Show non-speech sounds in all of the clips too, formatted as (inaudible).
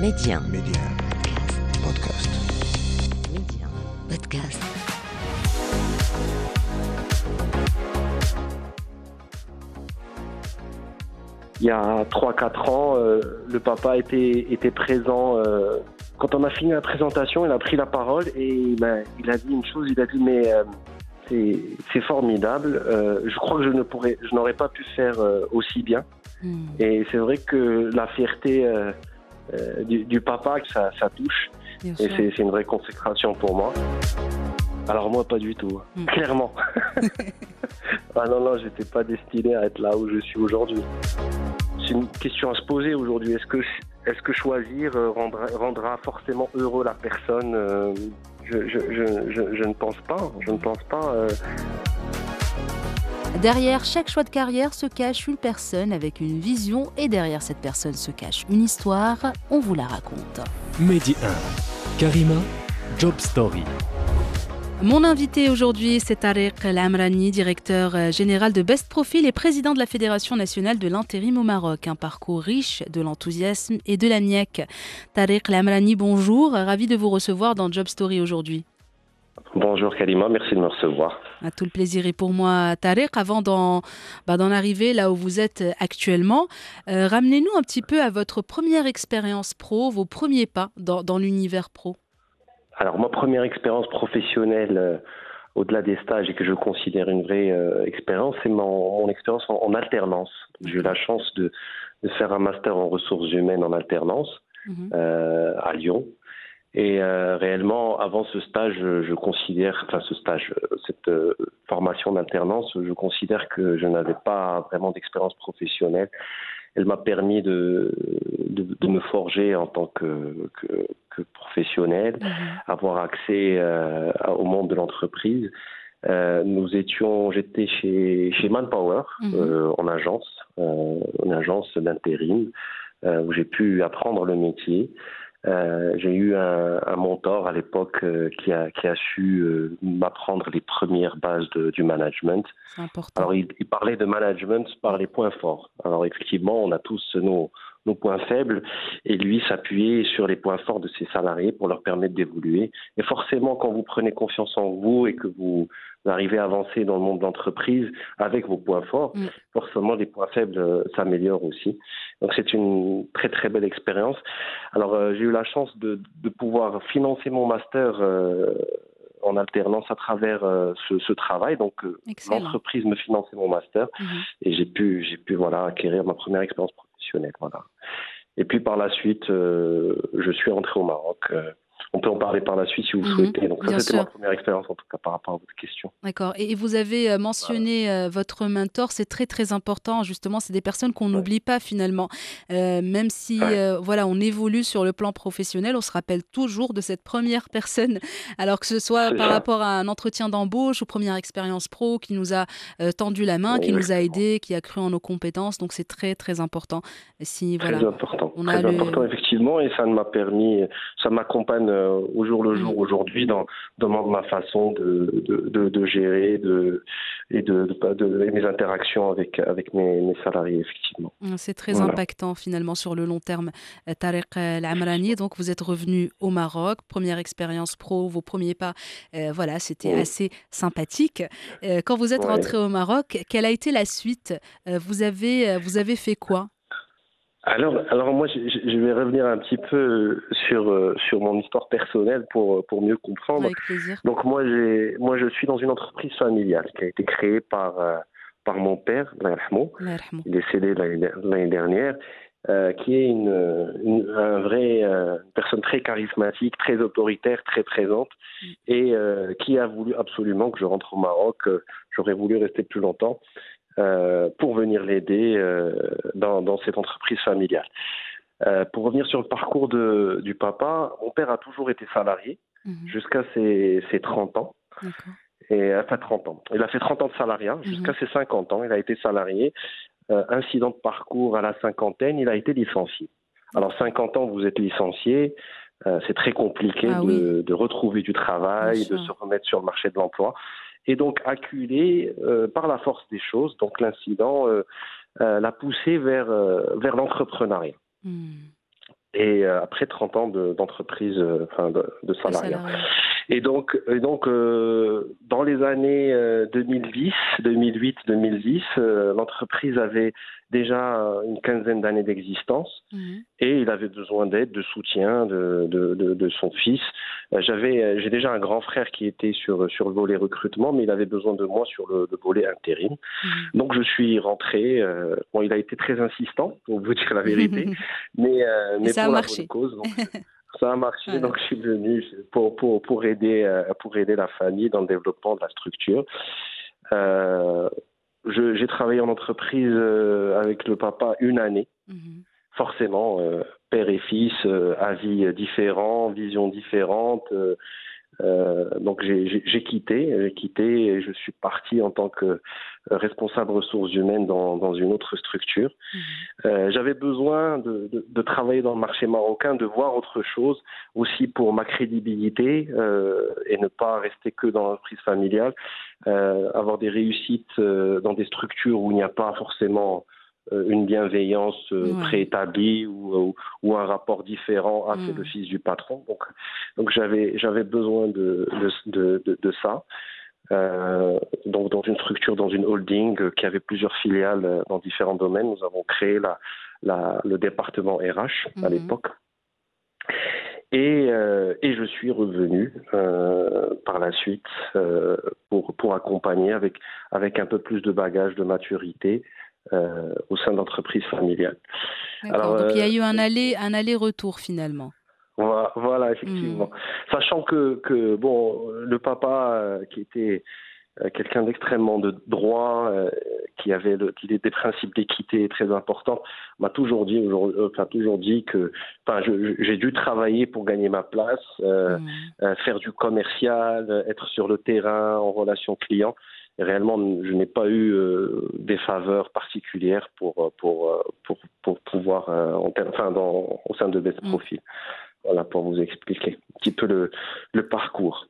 Média. Média. Podcast. Média. Podcast. Il y a 3-4 ans, euh, le papa était, était présent. euh, quand on a fini la présentation, il a pris la parole et il a, il a dit une chose, il a dit mais euh, c'est c'est formidable, euh, je crois que je ne pourrais, je n'aurais pas pu faire euh, aussi bien. Hmm. Et c'est vrai que la fierté euh, du, du papa, ça, ça touche Bien et c'est c'est une vraie consécration pour moi. Alors moi, pas du tout, Mm. (laughs) clairement. (laughs) ah non, non, j'étais pas destiné à être là où je suis aujourd'hui. C'est une question à se poser aujourd'hui. Est-ce que, est-ce que choisir euh, rendra, rendra forcément heureux la personne Euh, je, je, je, je, je ne pense pas. Je ne pense pas. euh. Derrière chaque choix de carrière se cache une personne avec une vision et derrière cette personne se cache une histoire. On vous la raconte. Mehdi 1. Karima, Job Story. Mon invité aujourd'hui, c'est Tariq Lamrani, directeur euh, général de Best Profil et président de la Fédération nationale de l'intérim au Maroc. Un parcours riche de l'enthousiasme et de la niaque. Tariq Lamrani, bonjour. Ravi de vous recevoir dans Job Story aujourd'hui. Bonjour Kalima, merci de me recevoir. À tout le plaisir est pour moi, Tariq. Avant d'en bah, d'en arriver là où vous êtes actuellement, euh, ramenez-nous un petit peu à votre première expérience pro, vos premiers pas dans, dans l'univers pro. Alors, ma première expérience professionnelle, euh, au-delà des stages et que je considère une vraie euh, expérience, c'est mon, mon expérience en, en alternance. J'ai eu la chance de, de faire un master en ressources humaines en alternance Mhm. euh, à Lyon. Et euh, réellement, avant ce stage, je, considère, enfin ce stage, euh, cette euh, formation d'alternance, je considère que je n'avais pas vraiment d'expérience professionnelle. Elle m'a permis de, de, de me forger en tant que, que, que professionnel Mhm. avoir accès euh, au monde de l'entreprise. Euh, nous étions, j'étais chez, chez Manpower euh, en agence, euh, une agence d'intérim euh, où j'ai pu apprendre le métier. Euh, j'ai eu un, un mentor à l'époque euh, qui, a, qui a su euh, m'apprendre les premières bases de- du management. Important. Alors, il, il parlait de management par les points forts. Alors, effectivement, on a tous nos, nos points faibles et lui s'appuyait sur les points forts de ses salariés pour leur permettre d'évoluer. Et forcément, quand vous prenez confiance en vous et que vous arrivez à avancer dans le monde de l'entreprise avec vos points forts, Mm. forcément, les points faibles euh, s'améliorent aussi. Donc, c'est une très, très belle expérience. Alors, euh, j'ai eu la chance de, de pouvoir financer mon master euh, en alternance à travers euh, ce, ce travail. Donc, euh, l'entreprise me finançait mon master Mhm. et j'ai pu, j'ai pu voilà, acquérir ma première expérience professionnelle. Voilà. Et puis par la suite, euh, je suis rentré au Maroc. Euh, on peut en parler par la suite si vous le Mhm, souhaitez. Donc ça, c'était ma première expérience en tout cas par rapport à votre question. D'accord. Et vous avez euh, mentionné euh, votre mentor, c'est très très important. Justement, c'est des personnes qu'on n'oublie pas finalement. Euh, même si Ouais. euh, voilà, on évolue sur le plan professionnel, on se rappelle toujours de cette première personne. (laughs) Alors que ce soit par ça. rapport à un entretien d'embauche ou première expérience pro qui nous a euh, tendu la main, qui nous a aidés, qui a cru en nos compétences. Donc c'est très très important. Si Très voilà. important. On a Très le- important effectivement et ça m'a permis, ça m'accompagne euh, au jour le jour Mhm. aujourd'hui dans, dans ma façon de, de, de, de gérer de, et de, mes interactions avec, avec mes, mes salariés effectivement. Mm, C'est très Voilà. impactant finalement sur le long terme. Euh, Tariq euh, Lamrani, donc vous êtes revenu au Maroc, première expérience pro, vos premiers pas, euh, voilà, c'était Oui. assez sympathique. Euh, quand vous êtes Ouais. rentré au Maroc, quelle a été la suite? Vous avez, vous avez fait quoi? Alors, alors moi, je, je- vais revenir un petit peu sur, euh, sur mon histoire personnelle pour, pour mieux comprendre. Avec plaisir. Donc moi, j'ai, moi, je suis dans une entreprise familiale qui a été créée par, euh, par mon père, il est décédé l'année der- l'année dernière, euh, qui est une, une, un vrai, euh, personne très charismatique, très autoritaire, très présente, et euh, qui a voulu absolument que je rentre au Maroc. Euh, J'aurais voulu rester plus longtemps euh, pour venir l'aider euh, dans, dans cette entreprise familiale. Euh, pour revenir sur le parcours de, du papa, mon père a toujours été salarié Mhm, jusqu'à ses, ses 30 ans. Et, enfin, 30 ans. Il a fait 30 ans de salariat jusqu'à Mhm. ses 50 ans. Il a été salarié. Euh, incident de parcours à la cinquantaine, il a été licencié. Alors, 50 ans, vous êtes licencié. euh, c'est très compliqué Ah de, oui. de retrouver du travail, de se remettre sur le marché de l'emploi. Et donc, acculé euh, par la force des choses, donc l'incident euh, euh, l'a poussé vers, vers l'entrepreneuriat. Hmm. et après 30 ans d'entreprise, enfin de, de salariat. Et donc, et donc dans les années 2010, 2008, 2010, l'entreprise avait déjà une quinzaine d'années d'existence mhm. et il avait besoin d'aide, de soutien de, de, de, son fils. J'avais, j'ai déjà un grand frère qui était sur sur le volet recrutement, mais il avait besoin de moi sur le, volet intérim. Mhm. Donc je suis rentré. bon, il a été très insistant, pour vous dire la vérité, (laughs) mais, mais ça pour a marché. cause. (laughs) Ça a marché, donc je suis venu pour, pour, pour, aider, euh, pour aider la famille dans le développement de la structure. Euh, j'ai travaillé en entreprise euh, avec le papa une année. Mhm. Forcément, euh, père et fils, avis différents, visions différentes. Euh, donc j'ai quitté, j'ai quitté et je suis parti en tant que responsable ressources humaines dans, dans une autre structure. Euh, J'avais besoin de, de, de, travailler dans le marché marocain, de voir autre chose, aussi pour ma crédibilité euh, et ne pas rester que dans l'entreprise familiale, euh, avoir des réussites euh, dans des structures où il n'y a pas forcément euh, une bienveillance euh, préétablie ou, ou, un rapport différent à mm. le fils du patron. Donc, donc j'avais j'avais besoin de de, de, de ça. Euh, donc dans une structure, dans une holding qui avait plusieurs filiales dans différents domaines, nous avons créé la, la le département RH à mm-hmm. l'époque. Et, euh, et, je suis revenu euh, par la suite euh, pour, pour accompagner avec, avec un peu plus de bagage, de maturité, euh, au sein d'entreprises familiales. Alors, donc il y a eu un euh, aller, un aller-retour finalement. Voilà, effectivement. Hmm. Sachant que, que, bon, le papa euh, qui était quelqu'un d'extrêmement de droit, qui avait le, qui des principes d'équité très importants, m'a toujours dit, enfin toujours dit que, enfin, j'ai dû travailler pour gagner ma place, hmm. faire du commercial, être sur le terrain en relation client réellement, je n'ai pas eu euh, des faveurs particulières pour, euh, pour, euh, pour, pour pouvoir, enfin, dans, au sein de Best mm. Profil. Voilà, pour vous expliquer un petit peu le, le parcours.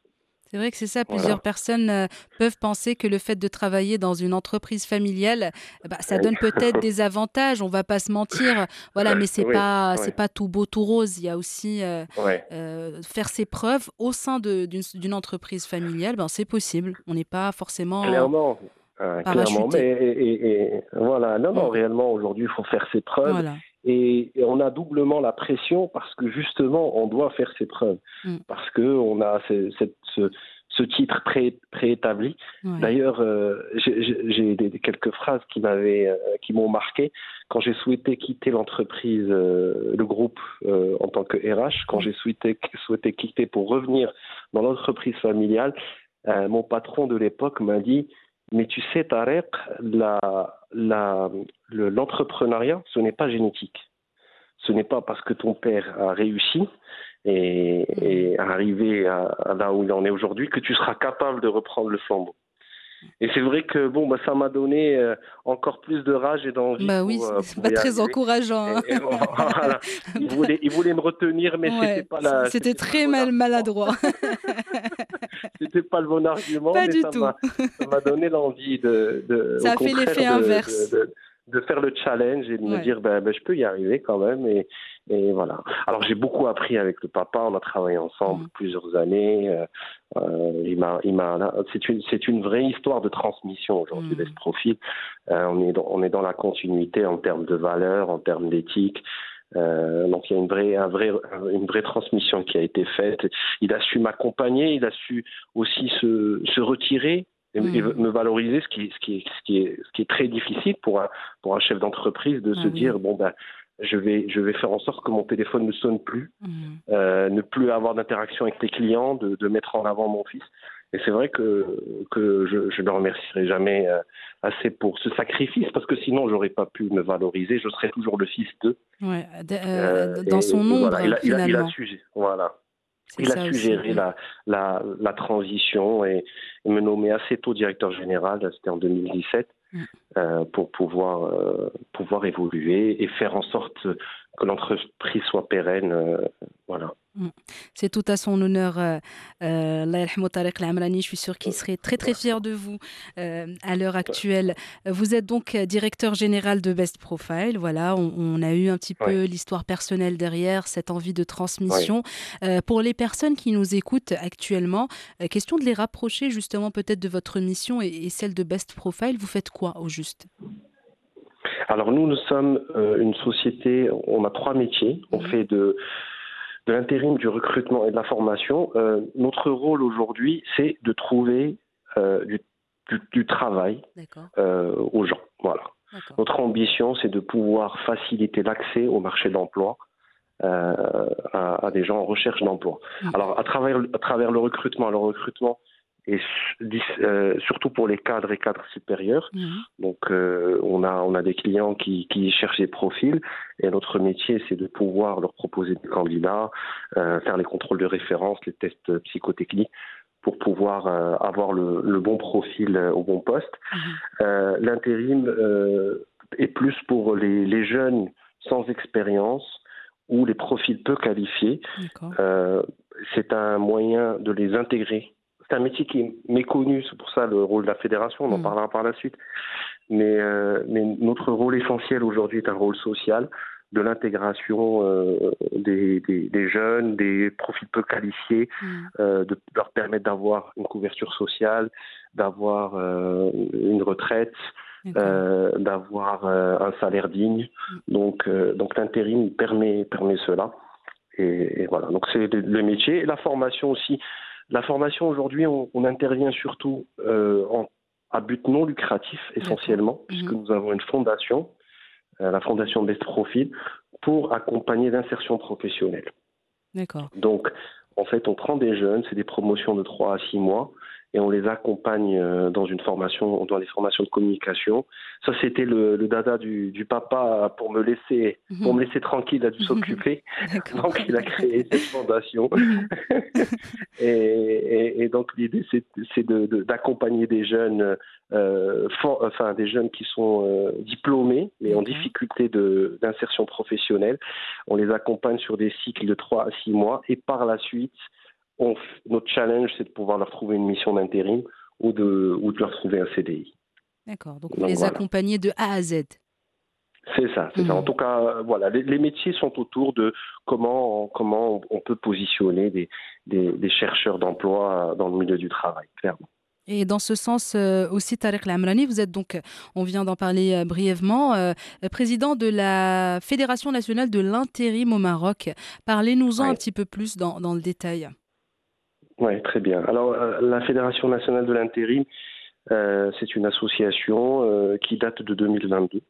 C'est vrai que c'est ça. Plusieurs personnes euh, peuvent penser que le fait de travailler dans une entreprise familiale, bah, ça donne peut-être (laughs) des avantages. On va pas se mentir, voilà. Mais c'est pas c'est pas tout beau tout rose. Il y a aussi euh, euh, faire ses preuves au sein d'une entreprise familiale. Ben c'est possible. On n'est pas forcément clairement. clairement, mais et, voilà, non, non, réellement, aujourd'hui, il faut faire ses preuves. Voilà. Et, on a doublement la pression parce que justement, on doit faire ses preuves. Mm. Parce qu'on a ce, ce, titre pré, préétabli. D'ailleurs, euh, j'ai quelques phrases qui m'avaient, euh, qui m'ont marqué quand j'ai souhaité quitter l'entreprise, euh, le groupe en tant que RH. Quand j'ai souhaité, souhaité quitter pour revenir dans l'entreprise familiale, mon patron de l'époque m'a dit mais tu sais, Tarek, l'entrepreneuriat, ce n'est pas génétique. Ce n'est pas parce que ton père a réussi et, et arrivé à, là où il en est aujourd'hui que tu seras capable de reprendre le flambeau. Et c'est vrai que bon, bah, ça m'a donné euh, encore plus de rage et d'envie. Bah oui, euh, c'est pas très encourageant. Hein. (laughs) il, voulait, il, voulait, me retenir, mais c'était pas la. C'était très mal, maladroit. (laughs) c'était pas le bon argument. Pas mais du ça tout. Ça m'a donné l'envie de, de. Ça a fait l'effet inverse. De, de, faire le challenge et de me dire, ben, ben, je peux y arriver quand même. Et, et voilà. Alors j'ai beaucoup appris avec le papa. On a travaillé ensemble mm. plusieurs années. Euh, euh, il m'a, il m'a. C'est une, c'est une vraie histoire de transmission aujourd'hui. Mmh. Profil. Euh, on est, dans, on est dans la continuité en termes de valeurs, en termes d'éthique. Euh, donc il y a une vraie, un vrai, une vraie transmission qui a été faite. Il a su m'accompagner, il a su aussi se, se retirer et, mmh. me valoriser, ce qui, ce qui, ce qui est, ce qui est très difficile pour un, pour un chef d'entreprise de ah se dire bon ben je vais, je vais faire en sorte que mon téléphone ne sonne plus, mmh. euh, ne plus avoir d'interaction avec les clients, de, de, mettre en avant mon fils. Et c'est vrai que, que je, je ne le remercierai jamais euh, assez pour ce sacrifice, parce que sinon, j'aurais pas pu me valoriser. Je serais toujours le fils d'eux. Ouais, euh, euh dans son ombre, voilà, il, a, il, a, il, a, su, voilà. Il a su gérer la, la, la, transition et, et, me nommer assez tôt directeur général, c'était en 2017. Mm. Euh, pour pouvoir, euh, pouvoir évoluer et faire en sorte que l'entreprise soit pérenne. Euh, voilà. Mm. C'est tout à son honneur, euh, euh Tariq Lamrani. Je suis sûr qu'il serait très très fier de vous euh, à l'heure actuelle. Vous êtes donc directeur général de Best Profile. Voilà, on, a eu un petit peu l'histoire personnelle derrière, cette envie de transmission. Euh, pour les personnes qui nous écoutent actuellement, question de les rapprocher justement peut-être de votre mission et, celle de Best Profile. Vous faites quoi au juste? Alors nous, nous sommes une société, on a trois métiers. On mm. fait de de l'intérim, du recrutement et de la formation, euh, notre rôle aujourd'hui, c'est de trouver euh, du, travail euh, aux gens. Voilà. Notre ambition, c'est de pouvoir faciliter l'accès au marché d'emploi à, des gens en recherche d'emploi. Mmh. Alors, à travers, à travers le recrutement, le recrutement, et euh, surtout pour les cadres et cadres supérieurs. Mhm. Donc, euh, on, a, on a des clients qui, qui cherchent des profils et notre métier, c'est de pouvoir leur proposer des candidats, euh, faire les contrôles de référence, les tests psychotechniques pour pouvoir avoir le, le, bon profil au bon poste. Mhm. L'intérim est plus pour les, les jeunes sans expérience ou les profils peu qualifiés. c'est un moyen de les intégrer c'est un métier qui est méconnu, c'est pour ça le rôle de la fédération, on en mm. parlera par la suite. Mais, euh, mais notre rôle essentiel aujourd'hui est un rôle social de l'intégration euh, des, des, jeunes, des profils peu qualifiés, mm. euh, de leur permettre d'avoir une couverture sociale, d'avoir une retraite, d'avoir un salaire digne. Mm. Donc, donc l'intérim permet, permet cela. Et, voilà, donc c'est le métier. La formation aussi, la formation aujourd'hui, on, intervient surtout euh, en, à but non lucratif essentiellement, puisque mhm. nous avons une fondation, euh, la fondation Best Profil, pour accompagner l'insertion professionnelle. D'accord. Donc, en fait, on prend des jeunes, c'est des promotions de 3 à 6 mois, et on les accompagne euh, dans une formation, dans les formations de communication. Ça, c'était le, le, dada du, du, papa pour me laisser, mhm. pour me laisser tranquille, il a dû s'occuper. donc, il a créé (laughs) cette fondation. Mhm. (laughs) et, et, et, donc, l'idée, c'est d'accompagner de, des jeunes, euh, enfin, des jeunes qui sont euh, diplômés, mais en difficulté d'insertion professionnelle. On les accompagne sur des cycles de 3 à 6 mois, et par la suite, notre challenge, c'est de pouvoir leur trouver une mission d'intérim ou de, ou de leur trouver un CDI. D'accord, donc vous les accompagnez de A à Z. C'est ça, c'est ça. En mmh. tout cas, voilà, les, métiers sont autour de comment, comment on peut positionner des, des, chercheurs d'emploi dans le milieu du travail, clairement. Et dans ce sens euh, aussi, Tariq Lamrani, vous êtes donc, on vient d'en parler euh, brièvement, euh, président de la Fédération nationale de l'intérim au Maroc. Parlez-nous-en un petit peu plus dans, dans le détail. Oui, très bien. Alors, euh, la Fédération nationale de l'intérim, euh, c'est une association euh, qui date de 2022,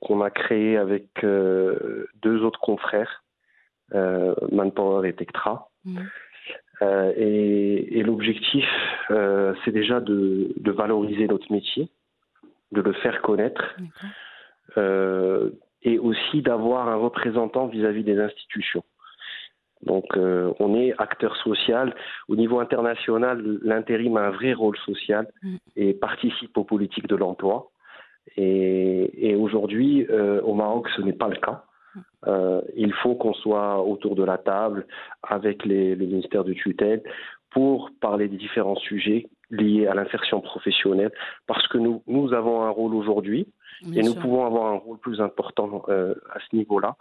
qu'on a créée avec deux autres confrères, Manpower et Tectra. Mmh. et, l'objectif, c'est déjà de, valoriser notre métier, de le faire connaître, et aussi d'avoir un représentant vis à -vis des institutions. Donc euh, on est acteur social. Au niveau international, l'intérim a un vrai rôle social mm. et participe aux politiques de l'emploi. Et, aujourd'hui, euh, au Maroc, ce n'est pas le cas. Mm. Euh, il faut qu'on soit autour de la table avec les, le ministère de tutelle pour parler des différents sujets liés à l'insertion professionnelle, parce que nous, nous avons un rôle aujourd'hui et nous pouvons avoir un rôle plus important à ce niveau-là.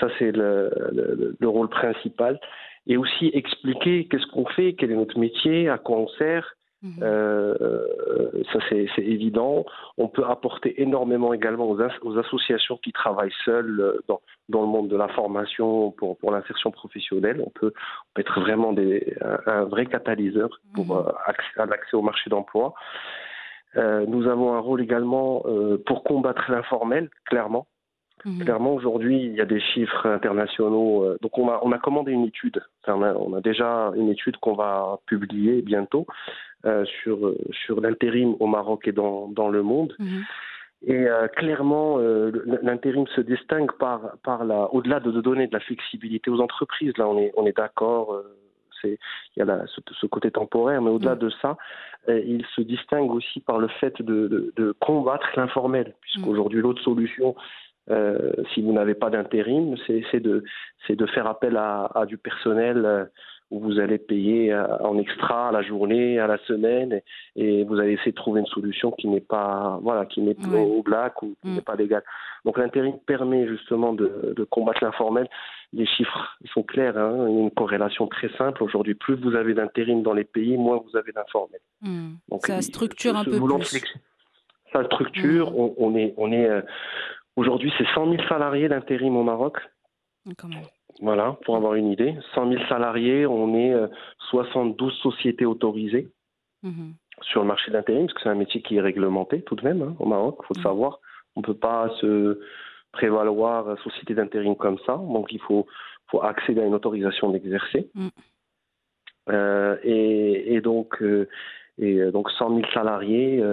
Ça, c'est le, rôle principal. Et aussi expliquer qu'est-ce qu'on fait, quel est notre métier, à quoi on sert. Mhm. Euh, ça, c'est évident. On peut apporter énormément également aux, associations qui travaillent seules euh, dans, dans, le monde de la formation pour, pour l'insertion professionnelle. On peut, être vraiment des, un, vrai catalyseur pour mhm. euh, l'accès au marché d'emploi. nous avons un rôle également pour combattre l'informel, clairement. Mhm. Clairement, aujourd'hui, il y a des chiffres internationaux. Euh, donc, on a, on a commandé une étude. on, a, déjà une étude qu'on va publier bientôt euh, sur, sur l'intérim au Maroc et dans, dans le monde. Mhm. Et euh, clairement, l'intérim se distingue par, par la, au-delà de, donner de la flexibilité aux entreprises. Là, on est, on est d'accord. il y a ce, côté temporaire, mais au-delà mhm. de ça, il se distingue aussi par le fait de, de, de combattre l'informel, puisqu'aujourd'hui, l'autre solution, si vous n'avez pas d'intérim, c'est de, de faire appel à, à du personnel où vous allez payer euh, en extra à la journée, à la semaine, et, vous allez essayer de trouver une solution qui n'est pas, voilà, qui n'est au black ou qui mm. n'est pas légale. Donc l'intérim permet justement de, de combattre l'informel. Les chiffres sont clairs, hein, il y a une corrélation très simple. Aujourd'hui, plus vous avez d'intérim dans les pays, moins vous avez d'informel. Mm. Donc ça structure un peu plus. Ça structure. Mm. On, est, on est euh, aujourd'hui, c'est 100 000 salariés d'intérim au Maroc. Quand même. Voilà, pour avoir une idée. 100 000 salariés, on est 72 euh, sociétés autorisées mhm. sur le marché de l'intérim, parce que c'est un métier qui est réglementé tout de même hein, au Maroc, il faut le mhm. savoir. On ne peut pas se prévaloir euh, société d'intérim comme ça, donc il faut, faut accéder à une autorisation d'exercer. Mhm. Euh, et, donc, et donc 100 000 salariés,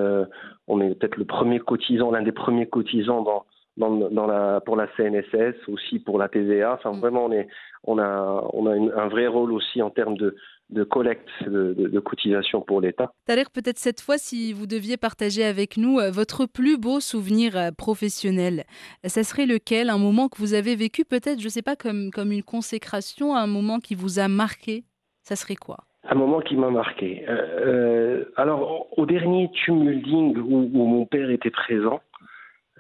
on est peut-être le premier cotisant, l'un des premiers cotisants dans, dans, la, pour la CNSS, aussi pour la TVA. Enfin, mm. vraiment, on, est, on a, on a un vrai rôle aussi en termes de, de collecte de, de, cotisation pour l'État. l'air peut-être cette fois, si vous deviez partager avec nous euh, votre plus beau souvenir euh, professionnel, ça serait lequel? Un moment que vous avez vécu peut-être, je ne sais pas, comme, comme une consécration, un moment qui vous a marqué? Ça serait quoi? Un moment qui m'a marqué. Euh, alors, au dernier Tumulding où, où, mon père était présent,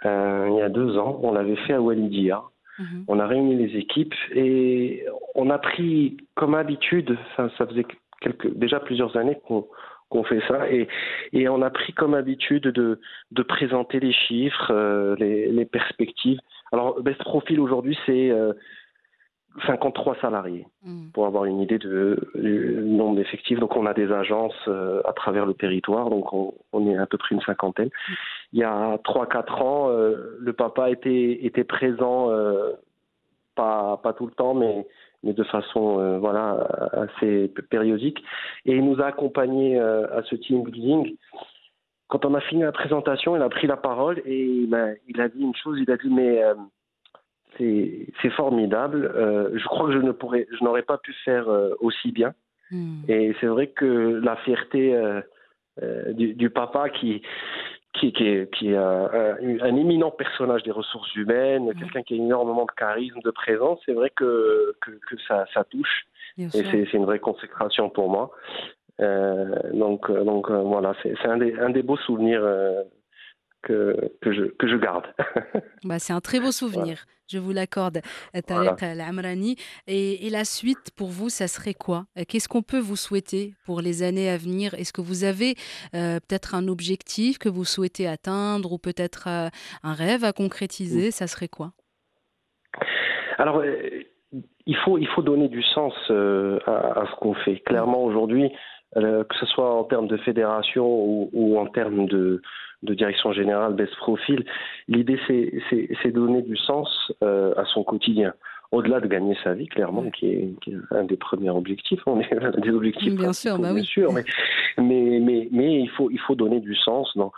euh, il y a deux ans. On l'avait fait à Walidia. Mhm. On a réuni les équipes et on a pris comme habitude, ça, ça faisait quelques, déjà plusieurs années qu'on fait ça et, et, on a pris comme habitude de, de présenter les chiffres, euh, les, les, perspectives. Alors Best Profil aujourd'hui c'est euh, 53 salariés, mm. pour avoir une idée de, du nombre d'effectifs. Donc on a des agences euh, à travers le territoire, donc on, est à peu près une cinquantaine. Il y a 3-4 ans, euh, le papa était, était présent, euh, pas, pas tout le temps, mais, mais de façon voilà, assez périodique. Et il nous a accompagnés à ce team building. Quand on a fini la présentation, il a pris la parole et ben, il a dit une chose, il a dit mais c'est formidable. Euh, je crois que je ne pourrais, je n'aurais pas pu faire euh, aussi bien. Hmm. Et c'est vrai que la fierté euh, du, papa qui qui, qui est, qui est un, éminent personnage des ressources humaines, hmm. quelqu'un qui a énormément de charisme, de présence, c'est vrai que, que, ça, ça, touche. et c'est une vraie consécration pour moi. donc, donc voilà, c'est un des, un des beaux souvenirs que, que, je, que je garde. (laughs) bah, c'est un très beau souvenir, je vous l'accorde, Tariq Al-Amrani. Et, et, la suite, pour vous, ça serait quoi? Qu'est-ce qu'on peut vous souhaiter pour les années à venir? Est-ce que vous avez euh, peut-être un objectif que vous souhaitez atteindre ou peut-être euh, un rêve à concrétiser? Ça serait quoi? Alors, euh, il, faut, il faut donner du sens à, à, ce qu'on fait. Clairement, aujourd'hui, que ce soit en termes de fédération ou, ou en termes de, de direction générale Best Profil, l'idée c'est donner du sens euh, à son quotidien. Au-delà de gagner sa vie, clairement, qui est, un des premiers objectifs, on est (laughs) un des objectifs, bien sûr, bah bien sûr, mais, mais, mais, il, faut, il faut donner du sens dans,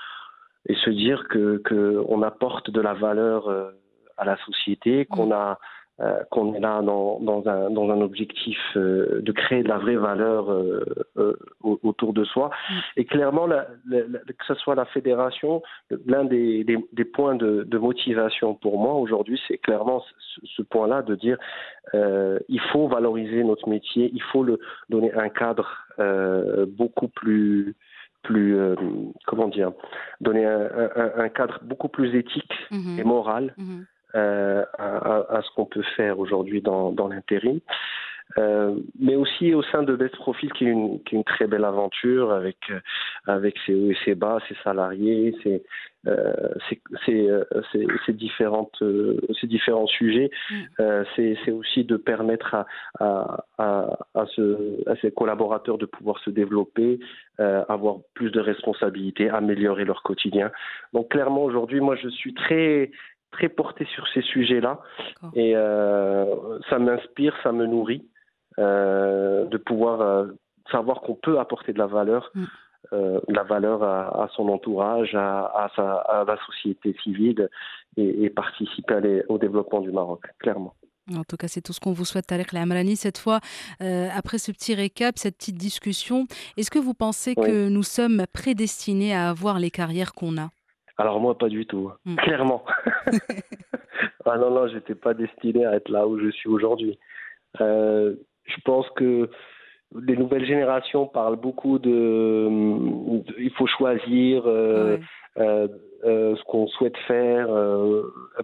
et se dire que qu'on apporte de la valeur euh, à la société, qu'on a euh, qu'on est là dans, dans, un, dans un objectif euh, de créer de la vraie valeur euh, autour de soi. Mm. Et clairement, la, que ce soit la fédération, l'un des, des, des, points de, de, motivation pour moi aujourd'hui, c'est clairement ce, ce point-là de dire il faut valoriser notre métier, il faut le donner un cadre beaucoup plus plus comment dire donner un, un, un, cadre beaucoup plus éthique mm-hmm. et moral mm-hmm. Euh, à, ce qu'on peut faire aujourd'hui dans, dans l'intérim. Euh, mais aussi au sein de Best Profil, qui est une, qui est une très belle aventure avec, euh, avec ses hauts et ses bas, ses salariés, ses, euh, ses, ses, différentes, ces différents sujets. Mm. c'est aussi de permettre à, à, à, à, ce, à ces collaborateurs de pouvoir se développer, avoir plus de responsabilités, améliorer leur quotidien. Donc clairement, aujourd'hui, moi, je suis très très porté sur ces sujets-là. Et euh, ça m'inspire, ça me nourrit euh, de pouvoir euh, savoir qu'on peut apporter de la valeur. Mm. la valeur à, son entourage, à, sa, à, la société civile et, participer au développement du Maroc, clairement. En tout cas, c'est tout ce qu'on vous souhaite, Tarek Lamrani. Cette fois, après ce petit récap, cette petite discussion, est-ce que vous pensez que nous sommes prédestinés à avoir les carrières qu'on a? Alors moi, pas du tout, mm. clairement. (laughs) ah non, non, j'étais pas destiné à être là où je suis aujourd'hui. Euh, je pense que les nouvelles générations parlent beaucoup de, il faut choisir euh, euh, ce qu'on souhaite faire,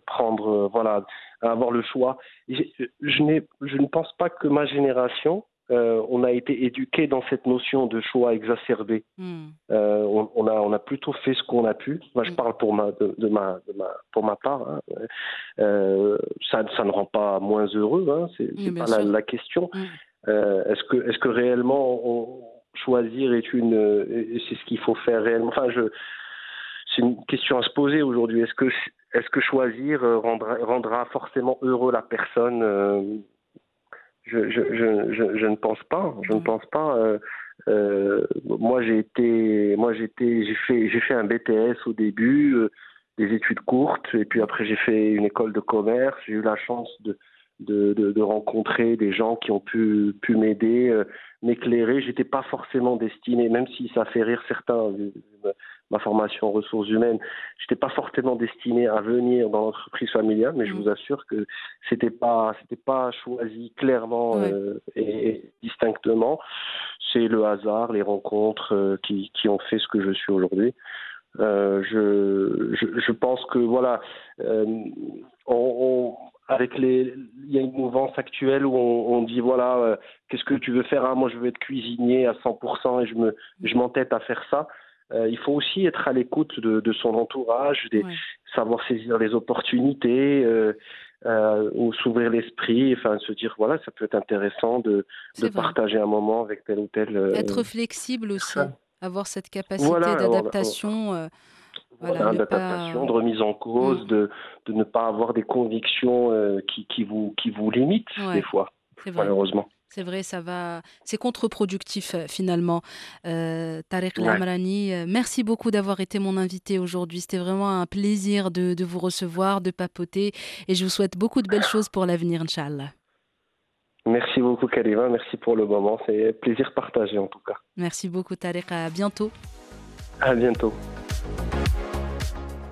prendre, voilà, avoir le choix. Je, je, je ne pense pas que ma génération euh, on a été éduqué dans cette notion de choix exacerbé. Hmm. Euh, on, a, on a plutôt fait ce qu'on a pu. Moi, je hmm. parle pour ma, de, ma, pour ma part. Hein. Euh, ça, ça ne rend pas moins heureux. Hein. C'est pas la, question. Hmm. est-ce que, est-ce que réellement choisir est une, c'est ce qu'il faut faire réellement? Enfin, je, c'est une question à se poser aujourd'hui. Est-ce que, est-ce que choisir rendra, rendra forcément heureux la personne je, je, je, je, ne pense pas. Je ne mm. pense pas. Euh, euh, moi, j'ai été, moi, j'étais, j'ai fait, j'ai fait un BTS au début, euh, des études courtes, et puis après, j'ai fait une école de commerce. J'ai eu la chance de, de, de, de, rencontrer des gens qui ont pu, pu m'aider, euh, m'éclairer. J'étais pas forcément destiné, même si ça fait rire certains, ma formation en ressources humaines, j'étais pas forcément destiné à venir dans l'entreprise familiale, mais je mm. vous assure que c'était pas, c'était pas choisi clairement euh, et distinctement. C'est le hasard, les rencontres euh, qui, qui ont fait ce que je suis aujourd'hui. Euh, je, je, je, pense que voilà, on, avec les, il y a une mouvance actuelle où on, on dit voilà, euh, qu'est-ce que tu veux faire ah, Moi, je veux être cuisinier à 100% et je me, je m'entête à faire ça. Euh, il faut aussi être à l'écoute de, de, son entourage, des, savoir saisir les opportunités. Euh, euh, ou s'ouvrir l'esprit, enfin se dire voilà, ça peut être intéressant de, de partager un moment avec tel ou tel. Être flexible aussi, avoir cette capacité d'adaptation. Voilà, d'adaptation, de remise en cause, mm. de, de ne pas avoir des convictions euh, qui, qui, vous, qui vous limitent des fois, malheureusement. C'est vrai, ça va. C'est contre-productif euh, finalement. Euh, Tarek Lamrani, euh, merci beaucoup d'avoir été mon invité aujourd'hui. C'était vraiment un plaisir de, de, vous recevoir, de papoter, et je vous souhaite beaucoup de belles choses pour l'avenir, Inch'Allah. Merci beaucoup, Kalima. Merci pour le moment. C'est plaisir partagé en tout cas. Merci beaucoup, Tarek. À bientôt. À bientôt.